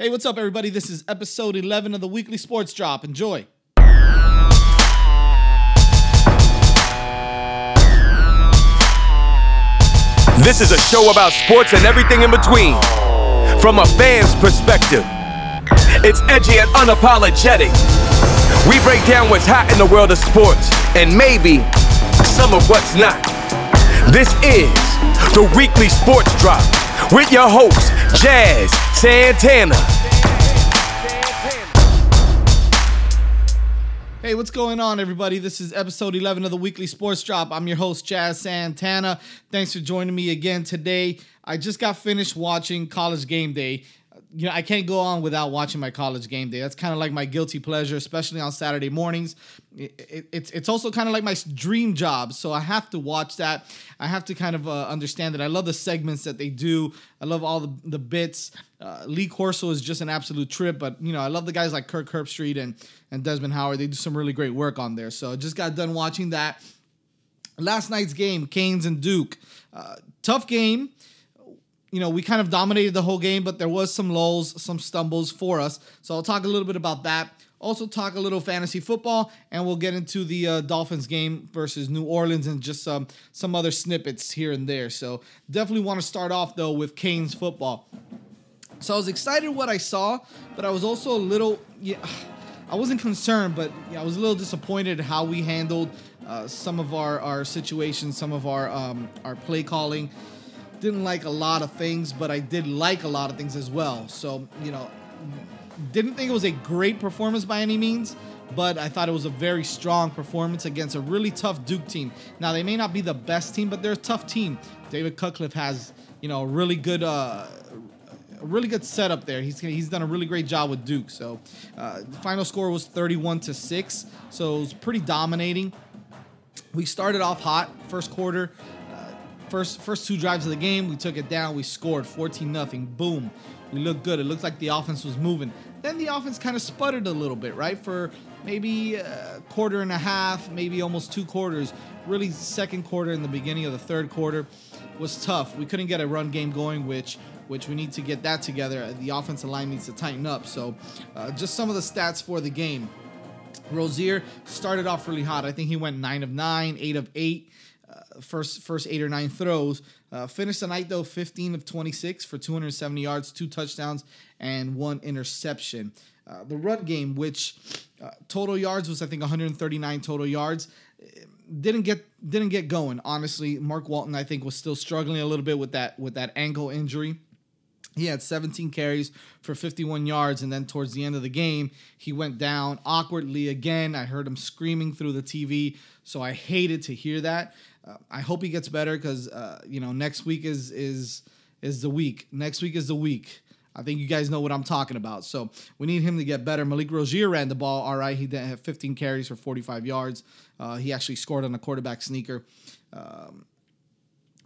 Hey, what's up, everybody? This is episode 11 of the weekly sports drop. Enjoy. This is a show about sports and everything in between. From a fan's perspective, it's edgy and unapologetic. We break down what's hot in the world of sports and maybe some of what's not. This is the weekly sports drop with your host, Jazz Santana. Hey, what's going on, everybody? This is episode 11 of the weekly sports drop. I'm your host, Jazz Santana. Thanks for joining me again today. I just got finished watching College Game Day. You know, I can't go on without watching my college game day. That's kind of like my guilty pleasure, especially on Saturday mornings. It, it, it's it's also kind of like my dream job, so I have to watch that. I have to kind of uh, understand that. I love the segments that they do. I love all the, the bits. Uh, Lee Corso is just an absolute trip, but you know I love the guys like Kirk Herbstreit and and Desmond Howard. They do some really great work on there. So I just got done watching that. Last night's game, Canes and Duke. Uh, tough game you know, we kind of dominated the whole game, but there was some lulls, some stumbles for us. So I'll talk a little bit about that. Also talk a little fantasy football, and we'll get into the uh, Dolphins game versus New Orleans and just some some other snippets here and there. So definitely want to start off though with Canes football. So I was excited what I saw, but I was also a little yeah. I wasn't concerned, but yeah, I was a little disappointed how we handled uh, some of our, our situations, some of our um, our play calling didn't like a lot of things, but I did like a lot of things as well. So, you know, didn't think it was a great performance by any means, but I thought it was a very strong performance against a really tough Duke team. Now, they may not be the best team, but they're a tough team. David Cutcliffe has, you know, a really good. Uh, a really good setup there. He's he's done a really great job with Duke. So, uh, the final score was 31 to six. So it was pretty dominating. We started off hot first quarter. First first two drives of the game, we took it down. We scored 14 nothing. Boom. We looked good. It looked like the offense was moving. Then the offense kind of sputtered a little bit, right? For maybe a quarter and a half, maybe almost two quarters. Really, second quarter and the beginning of the third quarter was tough. We couldn't get a run game going, which which we need to get that together. The offensive line needs to tighten up. So, uh, just some of the stats for the game. Rosier started off really hot. I think he went nine of nine, eight of eight first first eight or nine throws. Uh, finished the night though 15 of 26 for 270 yards, two touchdowns, and one interception. Uh, the run game, which uh, total yards was I think 139 total yards, didn't get didn't get going. Honestly, Mark Walton I think was still struggling a little bit with that with that ankle injury. He had 17 carries for 51 yards, and then towards the end of the game, he went down awkwardly again. I heard him screaming through the TV, so I hated to hear that. Uh, I hope he gets better because uh, you know next week is is is the week. Next week is the week. I think you guys know what I'm talking about. So we need him to get better. Malik Rosier ran the ball all right. He didn't have 15 carries for 45 yards. Uh, he actually scored on a quarterback sneaker. Um,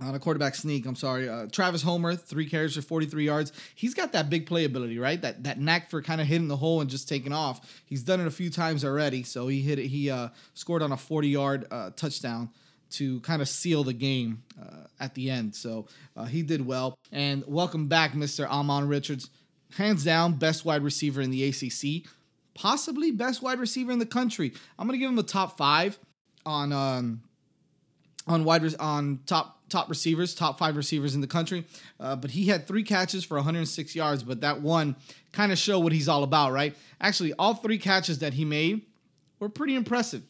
on a quarterback sneak, I'm sorry. Uh, Travis Homer, three carries for 43 yards. He's got that big playability, right? That that knack for kind of hitting the hole and just taking off. He's done it a few times already. So he hit it. He uh, scored on a 40 yard uh, touchdown to kind of seal the game uh, at the end. So uh, he did well. And welcome back, Mr. Ahmmon Richards. Hands down, best wide receiver in the ACC, possibly best wide receiver in the country. I'm gonna give him a top five on um, on wide re- on top top receivers, top five receivers in the country. Uh, but he had three catches for 106 yards. But that one kind of showed what he's all about, right? Actually, all three catches that he made were pretty impressive.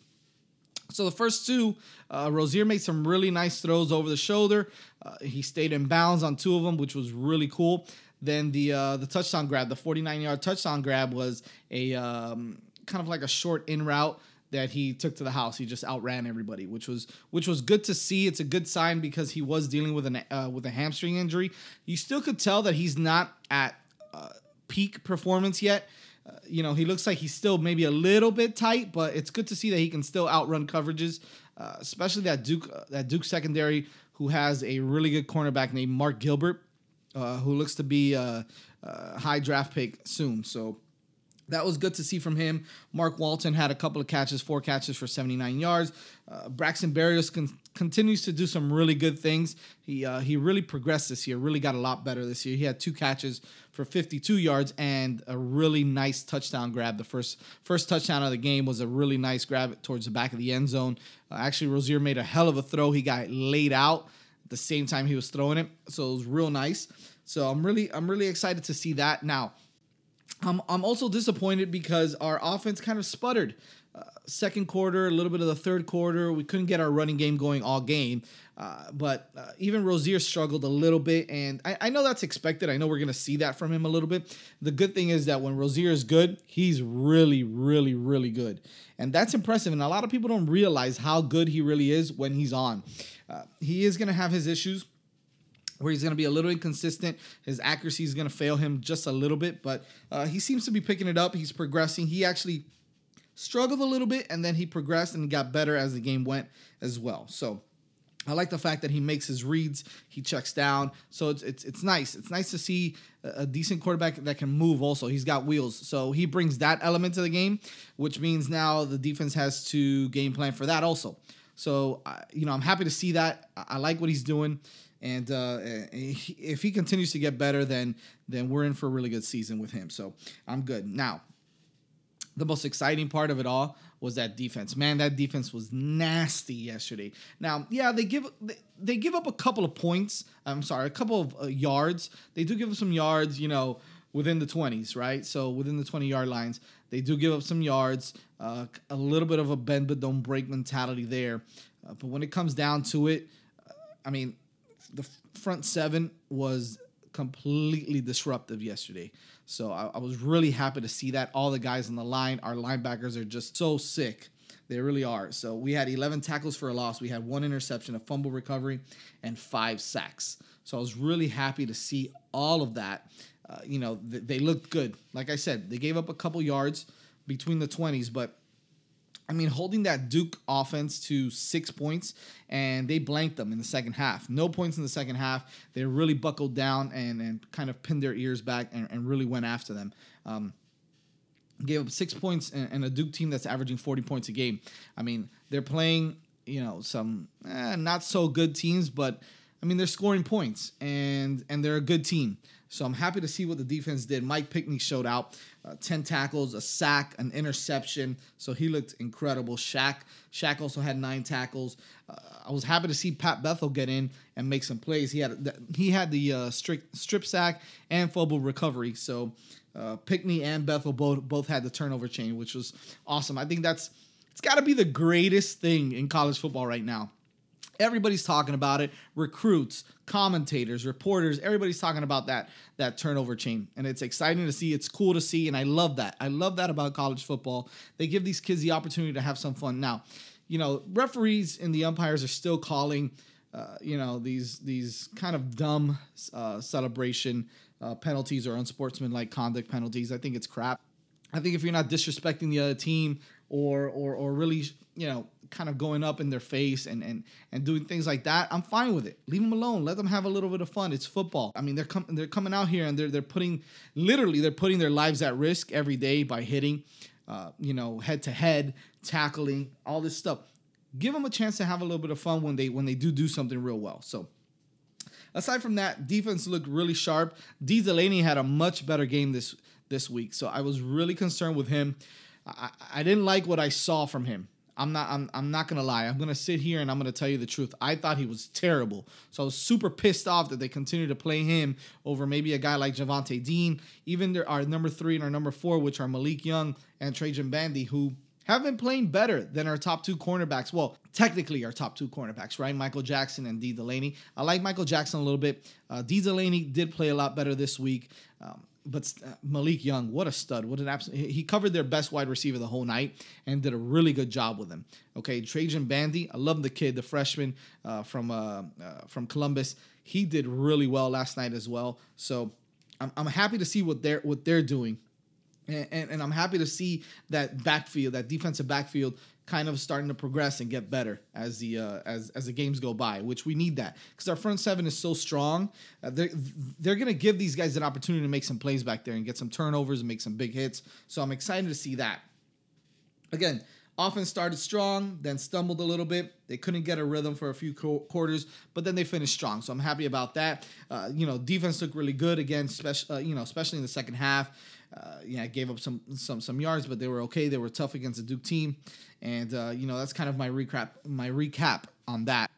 So the first two, uh, Rosier made some really nice throws over the shoulder. Uh, he stayed in bounds on two of them, which was really cool. Then the uh, the touchdown grab, the 49 yard touchdown grab, was a um, kind of like a short in route that he took to the house. He just outran everybody, which was which was good to see. It's a good sign because he was dealing with an uh, with a hamstring injury. You still could tell that he's not at uh, peak performance yet. You know, he looks like he's still maybe a little bit tight, but it's good to see that he can still outrun coverages, uh, especially that Duke uh, that Duke secondary who has a really good cornerback named Mark Gilbert, uh, who looks to be a, high draft pick soon. So that was good to see from him. Mark Walton had a couple of catches, four catches for 79 yards. Uh, Braxton Berrios con- continues to do some really good things. He uh, he really progressed this year, really got a lot better this year. He had two catches for 52 yards and a really nice touchdown grab. The first first touchdown of the game was a really nice grab towards the back of the end zone. Uh, actually, Rosier made a hell of a throw. He got laid out at the same time he was throwing it, so it was real nice. So I'm really I'm really excited to see that now. I'm, I'm also disappointed because our offense kind of sputtered. Uh, second quarter, a little bit of the third quarter, we couldn't get our running game going all game. Uh, but uh, even Rosier struggled a little bit, and I, I know that's expected. I know we're going to see that from him a little bit. The good thing is that when Rosier is good, he's really, really, really good. And that's impressive. And a lot of people don't realize how good he really is when he's on. Uh, he is going to have his issues where he's going to be a little inconsistent. His accuracy is going to fail him just a little bit, but uh, he seems to be picking it up. He's progressing. He actually struggled a little bit, and then he progressed and got better as the game went as well. So. I like the fact that he makes his reads, he checks down, so it's it's it's nice. It's nice to see a decent quarterback that can move. Also, he's got wheels, so he brings that element to the game, which means now the defense has to game plan for that also. So, you know, I'm happy to see that. I like what he's doing. And uh, if he continues to get better, then then we're in for a really good season with him. So I'm good. Now, the most exciting part of it all was that defense. Man, that defense was nasty yesterday. Now, yeah, they give they, they give up a couple of points. I'm sorry, a couple of uh, yards. They do give up some yards, you know, within the 20s, right? So within the 20 yard lines, they do give up some yards. Uh, a little bit of a bend but don't break mentality there. Uh, but when it comes down to it, uh, I mean, the front seven was completely disruptive yesterday. So I, I, was really happy to see that. All the guys on the line, our linebackers are just so sick. They really are. So we had 11 tackles for a loss. We had one interception, a fumble recovery, and five sacks. So I was really happy to see all of that. Uh, you know, th- they looked good. Like I said, they gave up a couple yards between the 20s, but I mean, holding that Duke offense to six points, and they blanked them in the second half. No points in the second half. They really buckled down and, and kind of pinned their ears back and, and really went after them. Um, gave up six points and, a Duke team that's averaging 40 points a game. I mean, they're playing, you know, some eh, not so good teams, but I mean, they're scoring points and and they're a good team. So I'm happy to see what the defense did. Mike Pinckney showed out, uh, 10 tackles, a sack, an interception. So he looked incredible. Shaq, Shaq also had nine tackles. Uh, I was happy to see Pat Bethel get in and make some plays. He had he had the uh, strict strip sack and fumble recovery. So uh, Pinckney and Bethel both both had the turnover chain, which was awesome. I think that's it's got to be the greatest thing in college football right now Everybody's talking about it. Recruits, commentators, reporters, everybody's talking about that that turnover chain. And it's exciting to see. It's cool to see. And I love that. I love that about college football. They give these kids the opportunity to have some fun. Now, you know, referees and the umpires are still calling uh, you know, these these kind of dumb uh, celebration uh, penalties or unsportsmanlike conduct penalties. I think it's crap. I think if you're not disrespecting the other team or or or really you know kind of going up in their face and and and doing things like that, I'm fine with it. Leave them alone. Let them have a little bit of fun. It's football. I mean, they're coming they're coming out here and they're they're putting literally they're putting their lives at risk every day by hitting, uh, you know, head to head, tackling, all this stuff. Give them a chance to have a little bit of fun when they when they do do something real well. So. Aside from that, defense looked really sharp. Dee Delaney had a much better game this this week, so I was really concerned with him. I, I didn't like what I saw from him. I'm not I'm, I'm not gonna lie. I'm gonna sit here and I'm gonna tell you the truth. I thought he was terrible. So I was super pissed off that they continue to play him over maybe a guy like Jhavonte Dean, even there our number three and our number four, which are Malik Young and Trajan Bandy, who have been playing better than our top two cornerbacks. Well, technically our top two cornerbacks, right? Michael Jackson and Dee Delaney. I like Michael Jackson a little bit. Uh, Dee Delaney did play a lot better this week. Um, but uh, Malik Young, what a stud! What an absolute! He covered their best wide receiver the whole night and did a really good job with him. Okay, Trajan Bandy, I love the kid, the freshman uh, from uh, uh, from Columbus. He did really well last night as well. So I'm, I'm happy to see what they're what they're doing And, and, and, I'm happy to see that backfield, that defensive backfield, kind of starting to progress and get better as the uh, as as the games go by, which we need that because our front seven is so strong. Uh, they're they're gonna give these guys an opportunity to make some plays back there and get some turnovers and make some big hits. So I'm excited to see that. Again, offense started strong, then stumbled a little bit. They couldn't get a rhythm for a few quarters, but then they finished strong. So I'm happy about that. Uh, you know, defense looked really good again, special uh, you know, especially in the second half. Uh, yeah, gave up some some some yards, but they were okay. They were tough against the Duke team, and uh, you know that's kind of my recap my recap on that.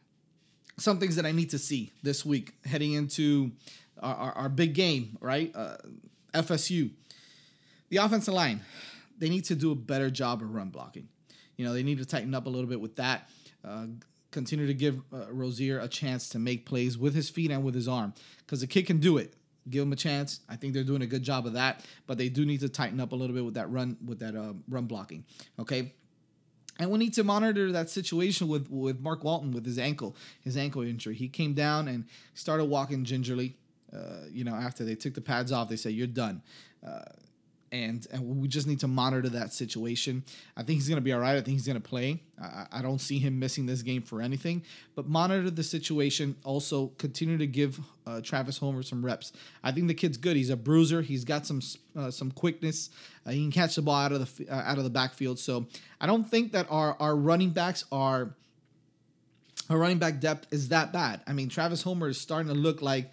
Some things that I need to see this week heading into our, our, our big game, right? Uh, FSU, the offensive line, they need to do a better job of run blocking. You know, they need to tighten up a little bit with that. Uh, continue to give uh, Rosier a chance to make plays with his feet and with his arm because the kid can do it give them a chance. I think they're doing a good job of that, but they do need to tighten up a little bit with that run with that uh, run blocking. Okay. And we need to monitor that situation with with Mark Walton with his ankle, his ankle injury. He came down and started walking gingerly. Uh, you know, after they took the pads off, they said you're done. Uh, and and we just need to monitor that situation. I think he's going to be all right. I think he's going to play. I, I, don't see him missing this game for anything. But monitor the situation. Also, continue to give uh, Travis Homer some reps. I think the kid's good. He's a bruiser. He's got some uh, some quickness. Uh, he can catch the ball out of the uh, out of the backfield. So I don't think that our our running backs are. Our running back depth is that bad. I mean, Travis Homer is starting to look like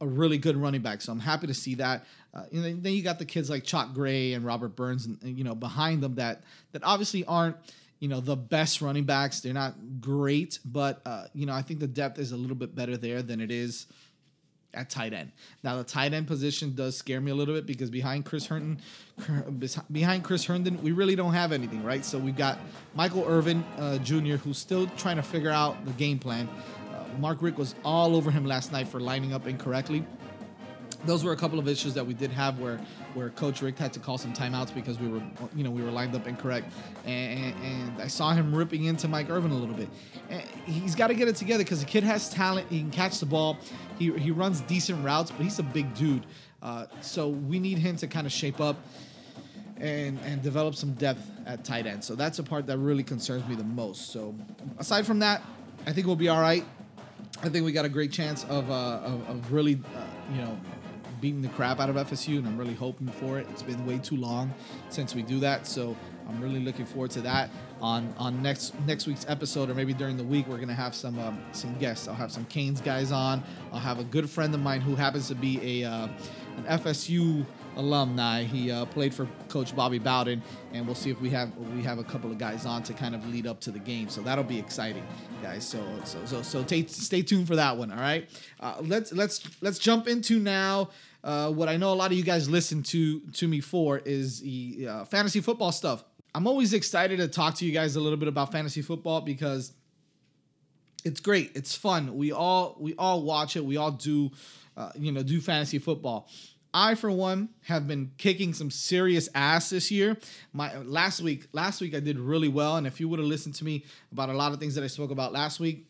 a really good running back. So I'm happy to see that. Uh, know, then you got the kids like Chalk Gray and Robert Burns, and, and, you know behind them that that obviously aren't you know the best running backs. They're not great, but uh, you know I think the depth is a little bit better there than it is at tight end. Now the tight end position does scare me a little bit because behind Chris Herndon, behind Chris Herndon, we really don't have anything, right? So we've got Michael Irvin uh, Jr. who's still trying to figure out the game plan. Mark Richt was all over him last night for lining up incorrectly those were a couple of issues that we did have where where Coach Richt had to call some timeouts because we were you know we were lined up incorrect, and, and I saw him ripping into Mike Irvin a little bit. And he's got to get it together because the kid has talent. He can catch the ball. He he runs decent routes, but he's a big dude. Uh, so we need him to kind of shape up and and develop some depth at tight end. So that's a part that really concerns me the most. So aside from that, I think we'll be all right. I think we got a great chance of uh, of, of, really uh, you know beating the crap out of FSU, and I'm really hoping for it. It's been way too long since we do that, so I'm really looking forward to that. On on next next week's episode, or maybe during the week, we're gonna have some um, some guests. I'll have some Canes guys on. I'll have a good friend of mine who happens to be a uh, an FSU alumni. He uh, played for Coach Bobby Bowden, and we'll see if we have we have a couple of guys on to kind of lead up to the game. So that'll be exciting, guys. So so so so stay, stay tuned for that one. All right, uh, let's let's let's jump into now uh, what I know a lot of you guys listen to to me for is the uh, fantasy football stuff. I'm always excited to talk to you guys a little bit about fantasy football because it's great. It's fun. We all we all watch it. We all do, uh, you know, do fantasy football. I, for one, have been kicking some serious ass this year. My last week, last week I did really well, and if you would have listened to me about a lot of things that I spoke about last week,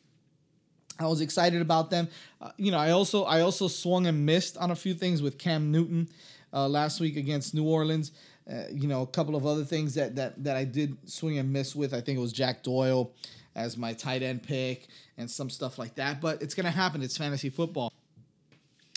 I was excited about them. Uh, you know, I also I also swung and missed on a few things with Cam Newton uh, last week against New Orleans. Uh, you know, a couple of other things that that that I did swing and miss with. I think it was Jack Doyle as my tight end pick and some stuff like that. But it's gonna happen. It's fantasy football.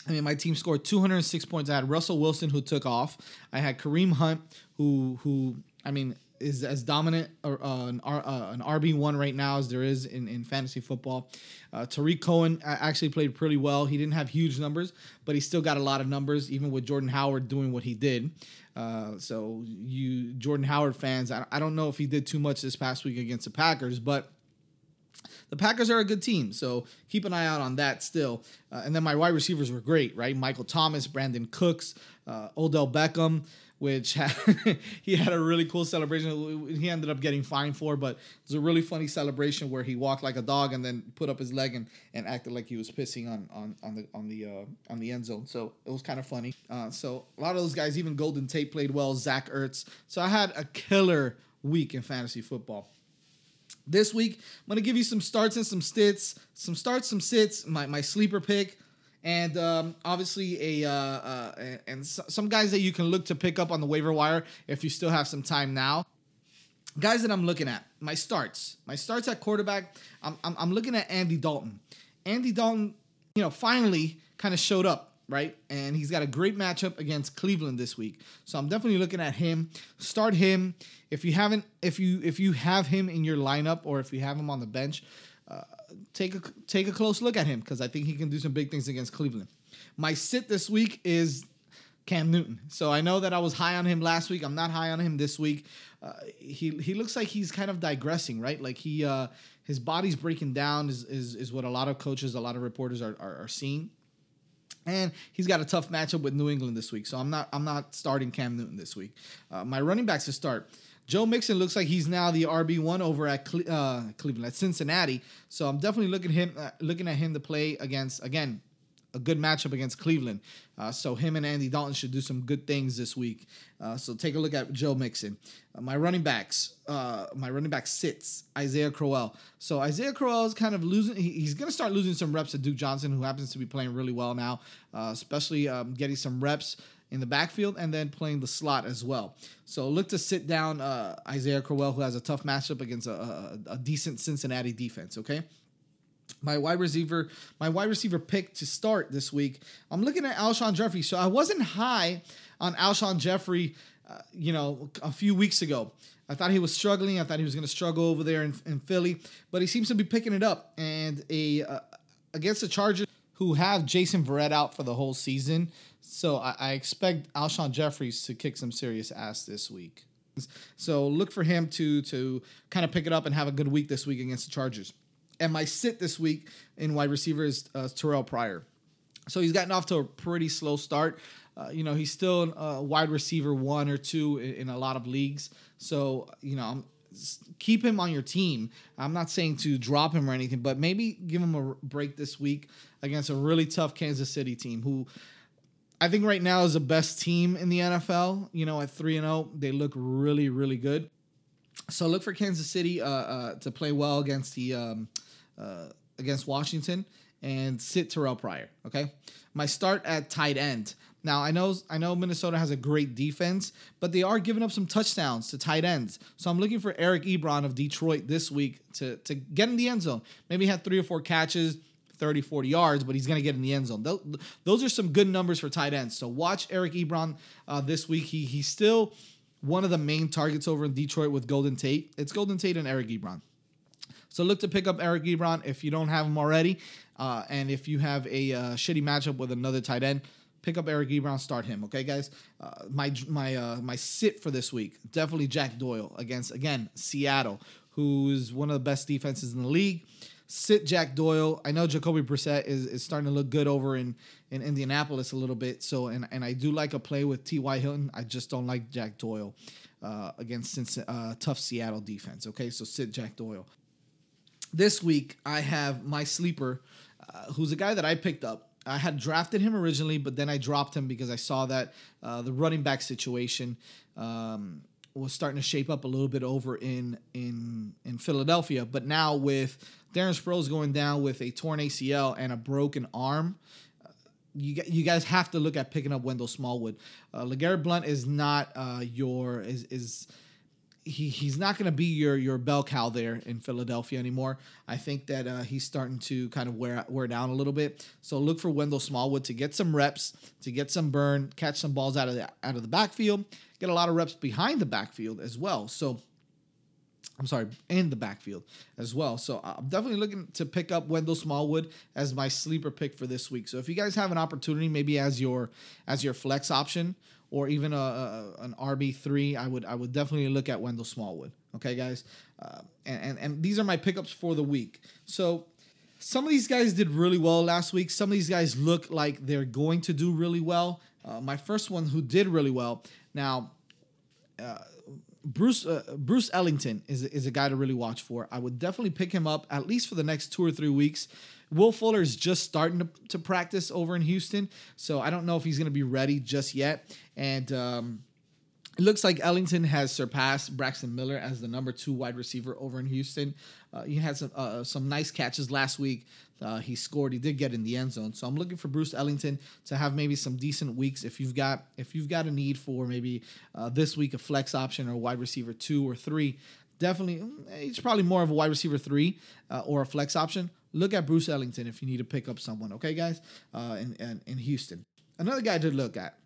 I mean, my team scored 206 points. I had Russell Wilson who took off. I had Kareem Hunt who who I mean is as dominant uh, an, uh, an RB one right now as there is in, in fantasy football. Uh, Tarik Cohen actually played pretty well. He didn't have huge numbers, but he still got a lot of numbers, even with Jordan Howard doing what he did. Uh, so you Jordan Howard fans, I, I don't know if he did too much this past week against the Packers, but the Packers are a good team, so keep an eye out on that still. Uh, and then my wide receivers were great, right? Michael Thomas, Brandin Cooks, uh, Odell Beckham which had, he had a really cool celebration. He ended up getting fined for, but it was a really funny celebration where he walked like a dog and then put up his leg and, and acted like he was pissing on on on the on the uh, on the end zone. So it was kind of funny. Uh, so a lot of those guys, even Golden Tate played well. Zach Ertz. So I had a killer week in fantasy football. This week, I'm gonna give you some starts and some sits. Some starts, some sits. My my sleeper pick and um, obviously a uh, uh, and some guys that you can look to pick up on the waiver wire if you still have some time now. Guys that I'm looking at, my starts, my starts at quarterback. I'm I'm, I'm looking at Andy Dalton. Andy Dalton, you know, finally kind of showed up right? And he's got a great matchup against Cleveland this week. So I'm definitely looking at him. Start him if you haven't if you if you have him in your lineup or if you have him on the bench. Uh, take a take a close look at him because I think he can do some big things against Cleveland. My sit this week is Cam Newton. So I know that I was high on him last week. I'm not high on him this week. Uh, he he looks like he's kind of digressing, right? Like he uh, his body's breaking down is, is is what a lot of coaches, a lot of reporters are are, are seeing. And he's got a tough matchup with New England this week, so I'm not I'm not starting Cam Newton this week. Uh, my running backs to start. Joe Mixon looks like he's now the RB one over at Cle- uh, Cleveland, at Cincinnati. So I'm definitely looking him, uh, looking at him to play against again a good matchup against Cleveland. Uh, so him and Andy Dalton should do some good things this week. Uh, so take a look at Joe Mixon. Uh, my running backs, uh, my running back sits Isaiah Crowell. So Isaiah Crowell is kind of losing. He, he's going to start losing some reps to Duke Johnson, who happens to be playing really well now, uh, especially um, getting some reps in the backfield and then playing the slot as well. So look to sit down uh, Isaiah Crowell, who has a tough matchup against a, a, a decent Cincinnati defense. Okay my wide receiver, my wide receiver pick to start this week. I'm looking at Alshon Jeffery. So I wasn't high on Alshon Jeffery, uh, you know, a few weeks ago. I thought he was struggling. I thought he was going to struggle over there in, in, Philly, but he seems to be picking it up. And a uh, against the Chargers, who have Jason Verrett out for the whole season, so I, I expect Alshon Jeffries to kick some serious ass this week. So look for him to to kind of pick it up and have a good week this week against the Chargers. And my sit this week in wide receiver is uh, Terrelle Pryor. So he's gotten off to a pretty slow start. Uh, you know, he's still a wide receiver one or two in, in a lot of leagues. So, you know, I'm, keep him on your team. I'm not saying to drop him or anything, but maybe give him a break this week against a really tough Kansas City team who I think right now is the best team in the NFL. You know, at 3 and 0, they look really really good. So look for Kansas City uh, uh, to play well against the um, uh, against Washington and sit Terrelle Pryor. Okay, my start at tight end. Now I know I know Minnesota has a great defense, but they are giving up some touchdowns to tight ends. So I'm looking for Eric Ebron of Detroit this week to to get in the end zone. Maybe have three or four catches. 30, 40 yards, but he's going to get in the end zone. Those are some good numbers for tight ends. So watch Eric Ebron uh, this week. He he's still one of the main targets over in Detroit with Golden Tate. It's Golden Tate and Eric Ebron. So look to pick up Eric Ebron if you don't have him already. Uh, and if you have a uh, shitty matchup with another tight end, pick up Eric Ebron, start him. Okay, guys. Uh, my my uh, my sit for this week definitely Jack Doyle against again Seattle, who's one of the best defenses in the league. Sit Jack Doyle. I know Jacoby Brissett is, is starting to look good over in, in Indianapolis a little bit. So and and I do like a play with T.Y. Hilton. I just don't like Jack Doyle uh, against uh, tough Seattle defense. Okay, so sit Jack Doyle this week I have my sleeper, uh, who's a guy that I picked up. I had drafted him originally, but then I dropped him because I saw that uh, the running back situation um, was starting to shape up a little bit over in in in Philadelphia. But now with Darren Sproles going down with a torn ACL and a broken arm, uh, you you guys have to look at picking up Wendell Smallwood. Uh, LeGarrette Blunt is not uh, your is is he he's not going to be your your bell cow there in Philadelphia anymore. I think that uh, he's starting to kind of wear wear down a little bit. So look for Wendell Smallwood to get some reps, to get some burn, catch some balls out of the out of the backfield, get a lot of reps behind the backfield as well. So I'm sorry, in the backfield as well. So I'm definitely looking to pick up Wendell Smallwood as my sleeper pick for this week. So if you guys have an opportunity, maybe as your as your flex option or even a, a an RB three, I would I would definitely look at Wendell Smallwood. Okay, guys, uh, and, and and these are my pickups for the week. So some of these guys did really well last week. Some of these guys look like they're going to do really well. Uh, my first one who did really well. Now, uh, Bruce uh, Bruce Ellington is is a guy to really watch for. I would definitely pick him up at least for the next two or three weeks. Will Fuller is just starting to, to practice over in Houston, so I don't know if he's going to be ready just yet. And um, It looks like Ellington has surpassed Braxton Miller as the number two wide receiver over in Houston. Uh, he had some uh, some nice catches last week. Uh, he scored. He did get in the end zone. So I'm looking for Bruce Ellington to have maybe some decent weeks. If you've got if you've got a need for maybe uh, this week a flex option or wide receiver two or three, definitely mm, he's probably more of a wide receiver three uh, or a flex option. Look at Bruce Ellington if you need to pick up someone. Okay, guys, uh, in, in in Houston. Another guy to look at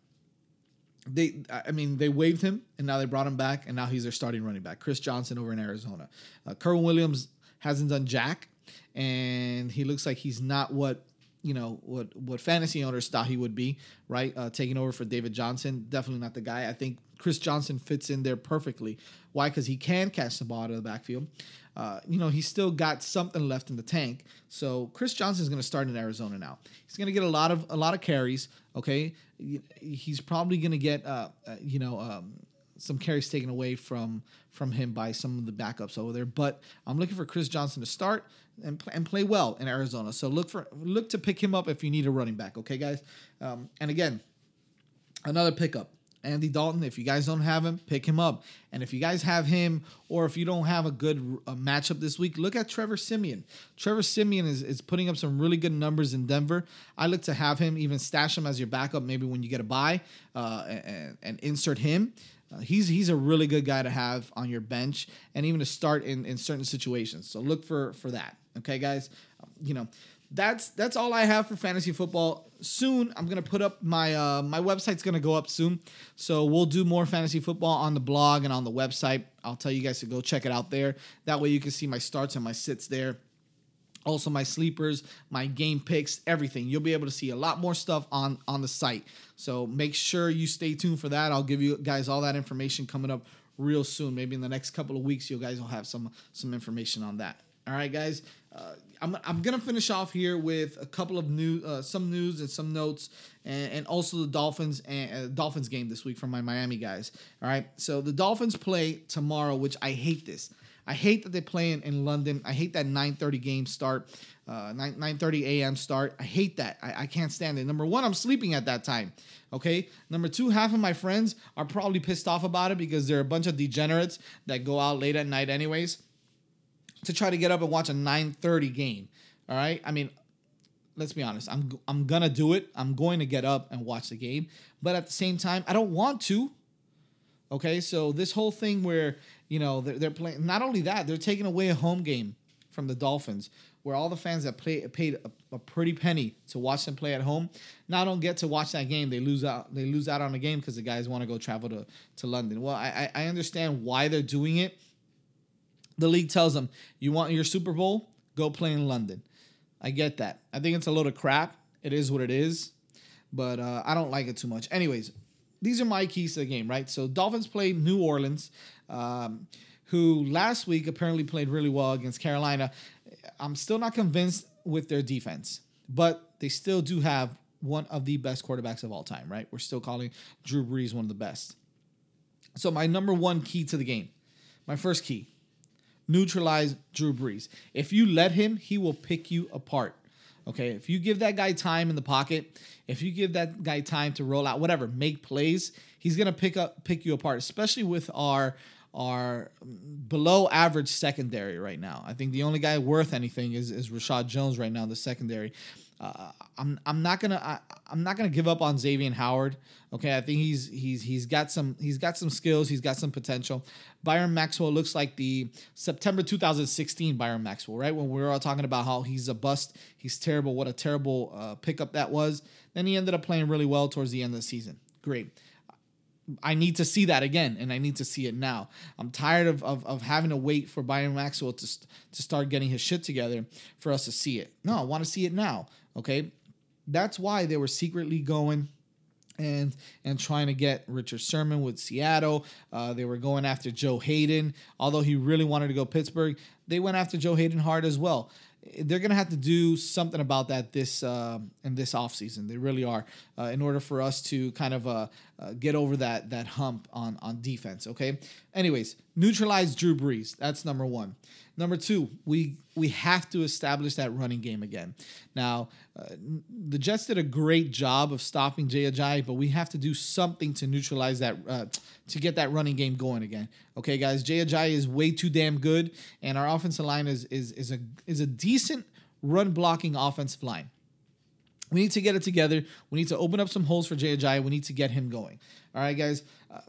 they I mean they waived him and now they brought him back and now he's their starting running back. Chris Johnson over in Arizona. Uh, Kerwynn Williams hasn't done jack and he looks like he's not what you know what what fantasy owners thought he would be, right? Uh, taking over for David Johnson, definitely not the guy. I think Chris Johnson fits in there perfectly. Why? Because he can catch the ball out of the backfield. Uh, you know, he's still got something left in the tank. So Chris Johnson is going to start in Arizona now. He's going to get a lot of a lot of carries. Okay, he's probably going to get uh, uh, you know um, some carries taken away from from him by some of the backups over there. But I'm looking for Chris Johnson to start and, and play well in Arizona. So look for look to pick him up if you need a running back. Okay, guys. Um, and again, another pickup. Andy Dalton, if you guys don't have him, pick him up. And if you guys have him, or if you don't have a good matchup this week, look at Trevor Siemian. Trevor Siemian is, is putting up some really good numbers in Denver. I look to have him, even stash him as your backup, maybe when you get a buy, uh, and, and insert him. Uh, he's he's a really good guy to have on your bench and even to start in, in certain situations. So look for for that. Okay, guys. Um, you know, that's that's all I have for fantasy football. Soon I'm gonna put up my uh, my website's gonna go up soon, so we'll do more fantasy football on the blog and on the website. I'll tell you guys to go check it out there. That way you can see my starts and my sits there also my sleepers my game picks everything. You'll be able to see a lot more stuff on on the site. So make sure you stay tuned for that. I'll give you guys all that information coming up real soon. Maybe in the next couple of weeks you guys will have some some information on that. All right guys uh, I'm, I'm gonna finish off here with a couple of new uh, some news and some notes and, and also the dolphins and uh, dolphins game this week from my miami guys. All right so the dolphins play tomorrow which i hate this I hate that they play in, in London. I hate that 9:30 game start, uh, 9 9:30 a.m. start. I hate that. I, I can't stand it. Number one, I'm sleeping at that time. Okay. Number two, half of my friends are probably pissed off about it because they're a bunch of degenerates that go out late at night anyways to try to get up and watch a 9:30 game. All right. I mean, let's be honest. I'm I'm gonna do it. I'm going to get up and watch the game, but at the same time, I don't want to. Okay, so this whole thing where you know they're, they're playing. Not only that, they're taking away a home game from the Dolphins, where all the fans that play paid a, a, pretty penny to watch them play at home now don't get to watch that game. They lose out. They lose out on the game because the guys want to go travel to to London. Well, I I understand why they're doing it. The league tells them you want your Super Bowl, go play in London. I get that. I think it's a load of crap. It is what it is, but uh, I don't like it too much. Anyways, these are my keys to the game, right? So Dolphins play New Orleans, um, who last week apparently played really well against Carolina. I'm still not convinced with their defense, but they still do have one of the best quarterbacks of all time, right? We're still calling Drew Brees one of the best. So my number one key to the game, my first key, neutralize Drew Brees. If you let him, he will pick you apart. Okay, if you give that guy time in the pocket, if you give that guy time to roll out, whatever, make plays, he's gonna pick up pick you apart, especially with our our below average secondary right now. I think the only guy worth anything is is Reshad Jones right now in the secondary. Uh, I'm I'm not gonna I, I'm not gonna give up on Xavier Howard. Okay, I think he's he's he's got some he's got some skills. He's got some potential. Byron Maxwell looks like the September 2016 Byron Maxwell, right? When we were all talking about how he's a bust, he's terrible. What a terrible uh, pickup that was. Then he ended up playing really well towards the end of the season. Great. I need to see that again, and I need to see it now. I'm tired of, of, of having to wait for Byron Maxwell to, to start getting his shit together for us to see it. No, I want to see it now. Okay, that's why they were secretly going and and trying to get Richard Sherman with Seattle. Uh, they were going after Joe Haden, although he really wanted to go Pittsburgh. They went after Joe Haden hard as well they're to have to do something about that this uh, in this offseason. They really are, uh, in order for us to kind of uh, uh, get over that that hump on on defense. Okay. Anyways, neutralize Drew Brees. That's number one. Number two, we we have to establish that running game again. Now, uh, the Jets did a great job of stopping Jay Ajayi, but we have to do something to neutralize that uh, to get that running game going again. Okay, guys, Jay Ajayi is way too damn good, and our offensive line is is is a is a decent run blocking offensive line. We need to get it together. We need to open up some holes for Jay Ajayi. We need to get him going. All right, guys. Uh,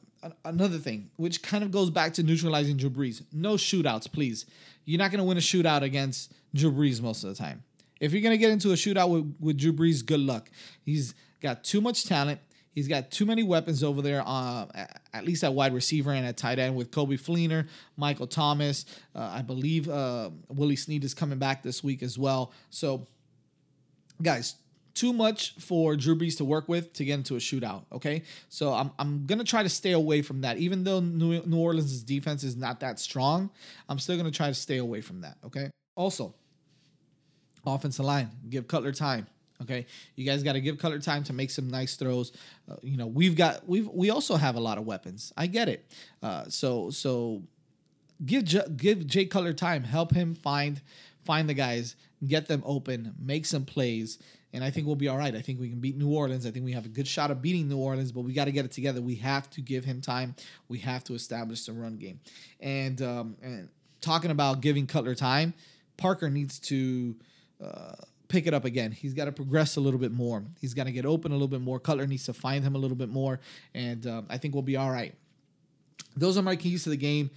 another thing, which kind of goes back to neutralizing Drew Brees. No shootouts, please. You're not going to win a shootout against Drew Brees most of the time. If you're going to get into a shootout with, with Drew Brees, good luck. He's got too much talent. He's got too many weapons over there, uh, at least at wide receiver and at tight end with Coby Fleener, Michael Thomas. Uh, I believe uh, Willie Snead is coming back this week as well. So, guys, too much for Drew Brees to work with to get into a shootout. Okay, so I'm I'm gonna try to stay away from that. Even though New, New Orleans' defense is not that strong, I'm still gonna try to stay away from that. Okay. Also, offensive line, give Cutler time. Okay, you guys got to give Cutler time to make some nice throws. Uh, you know, we've got we've we also have a lot of weapons. I get it. Uh, so so give J- give Jay Cutler time. Help him find find the guys, get them open, make some plays, and I think we'll be all right. I think we can beat New Orleans. I think we have a good shot of beating New Orleans, but we got to get it together. We have to give him time. We have to establish the run game. And um, and talking about giving Cutler time, Parker needs to. Uh, pick it up again. He's got to progress a little bit more. He's got to get open a little bit more. Cutler needs to find him a little bit more, and um, I think we'll be all right. Those are my keys to the game.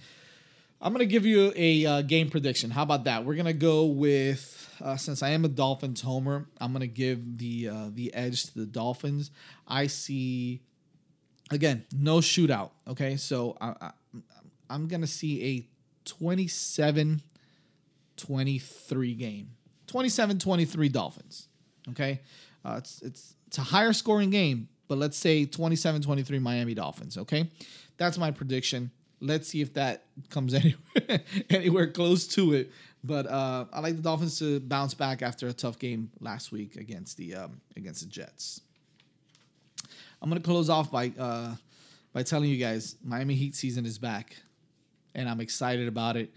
I'm gonna give you a uh, game prediction. How about that? We're gonna go with uh, since I am a Dolphins homer, I'm gonna give the uh, the edge to the Dolphins. I see again no shootout. Okay, so I, I, I'm gonna see a 27 23 game. 27-23 Dolphins. Okay, uh, it's it's it's a higher scoring game, but let's say 27-23 Miami Dolphins. Okay, that's my prediction. Let's see if that comes anywhere anywhere close to it. But uh, I like the Dolphins to bounce back after a tough game last week against the um, against the Jets. I'm gonna close off by uh, by telling you guys Miami Heat season is back, and I'm excited about it.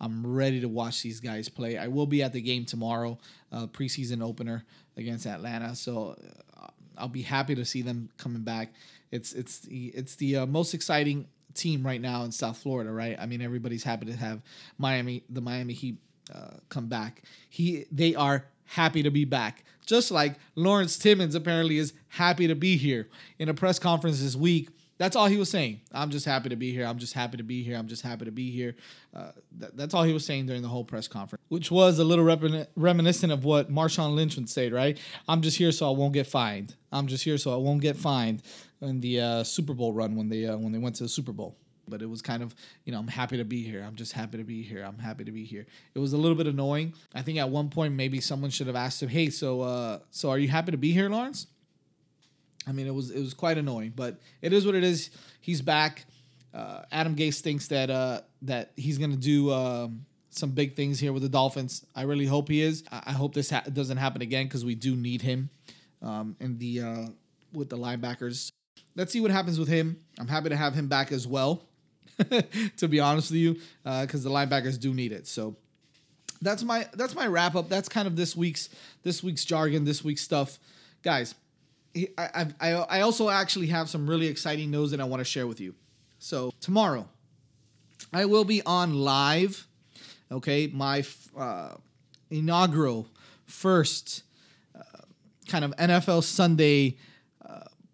I'm ready to watch these guys play. I will be at the game tomorrow, uh, preseason opener against Atlanta. So uh, I'll be happy to see them coming back. It's it's the it's the uh, most exciting team right now in South Florida, right? I mean, everybody's happy to have Miami, the Miami Heat, uh, come back. He, they are happy to be back. Just like Lawrence Timmons apparently is happy to be here in a press conference this week. That's all he was saying. I'm just happy to be here. I'm just happy to be here. I'm just happy to be here. Uh, th- that's all he was saying during the whole press conference, which was a little rep- reminiscent of what Marshawn Lynch would say, right? I'm just here so I won't get fined. I'm just here so I won't get fined in the uh, Super Bowl run when they uh, when they went to the Super Bowl. But it was kind of, you know, I'm happy to be here. I'm just happy to be here. I'm happy to be here. It was a little bit annoying. I think at one point maybe someone should have asked him, "Hey, so uh, so are you happy to be here, Lawrence?" I mean, it was it was quite annoying, but it is what it is. He's back. Uh, Adam Gase thinks that uh, that he's gonna do um, some big things here with the Dolphins. I really hope he is. I, I hope this ha- doesn't happen again because we do need him um, in the uh, with the linebackers. Let's see what happens with him. I'm happy to have him back as well. to be honest with you, because uh, the linebackers do need it. So that's my that's my wrap up. That's kind of this week's this week's jargon, this week's stuff, guys. I I I also actually have some really exciting news that I want to share with you. So tomorrow, I will be on live. Okay, my uh, inaugural first uh, kind of NFL Sunday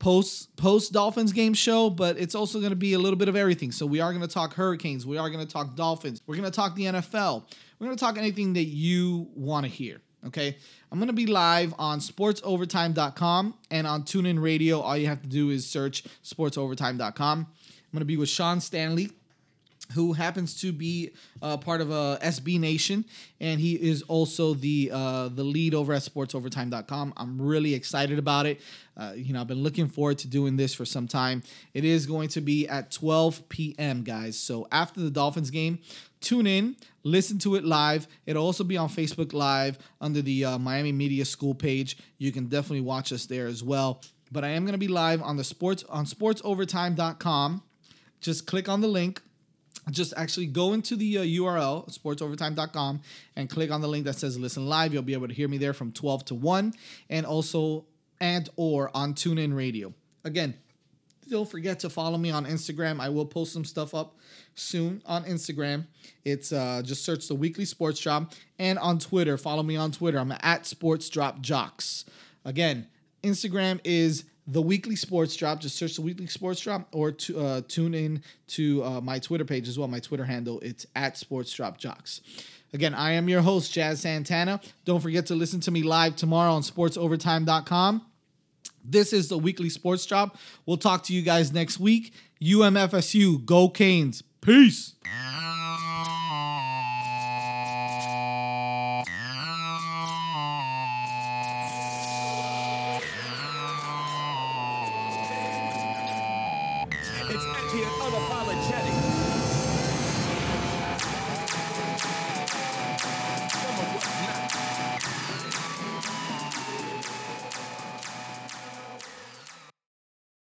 post post Dolphins game show, but it's also going to be a little bit of everything. So we are going to talk Hurricanes, we are going to talk Dolphins, we're going to talk the NFL, we're going to talk anything that you want to hear. Okay, I'm going to be live on sportsovertime.com and on TuneIn Radio. All you have to do is search sportsovertime.com. I'm going to be with Sean Stanley who happens to be uh, part of a SB Nation, and he is also the uh, the lead over at SportsOvertime.com. I'm really excited about it. Uh, you know, I've been looking forward to doing this for some time. It is going to be at 12 p.m., guys. So after the Dolphins game, tune in, listen to it live. It'll also be on Facebook Live under the uh, Miami Media School page. You can definitely watch us there as well. but I am going to be live on the sports on sportsovertime.com. Just click on the link. Just actually go into the uh, URL sportsovertime.com and click on the link that says listen live. You'll be able to hear me there from 12 to 1 and also and or on TuneIn Radio. Again, don't forget to follow me on Instagram. I will post some stuff up soon on Instagram. It's uh, just search the Weekly Sports Drop and on Twitter. Follow me on Twitter. I'm at Sports Drop Jocks. Again, Instagram is the Weekly Sports Drop. Just search the Weekly Sports Drop or to, uh, tune in to uh, my Twitter page as well. My Twitter handle it's at Sports Drop Jocks. Again, I am your host, Jazz Santana. Don't forget to listen to me live tomorrow on SportsOvertime.com. This is the weekly sports drop. We'll talk to you guys next week. UMFSU, go Canes. Peace.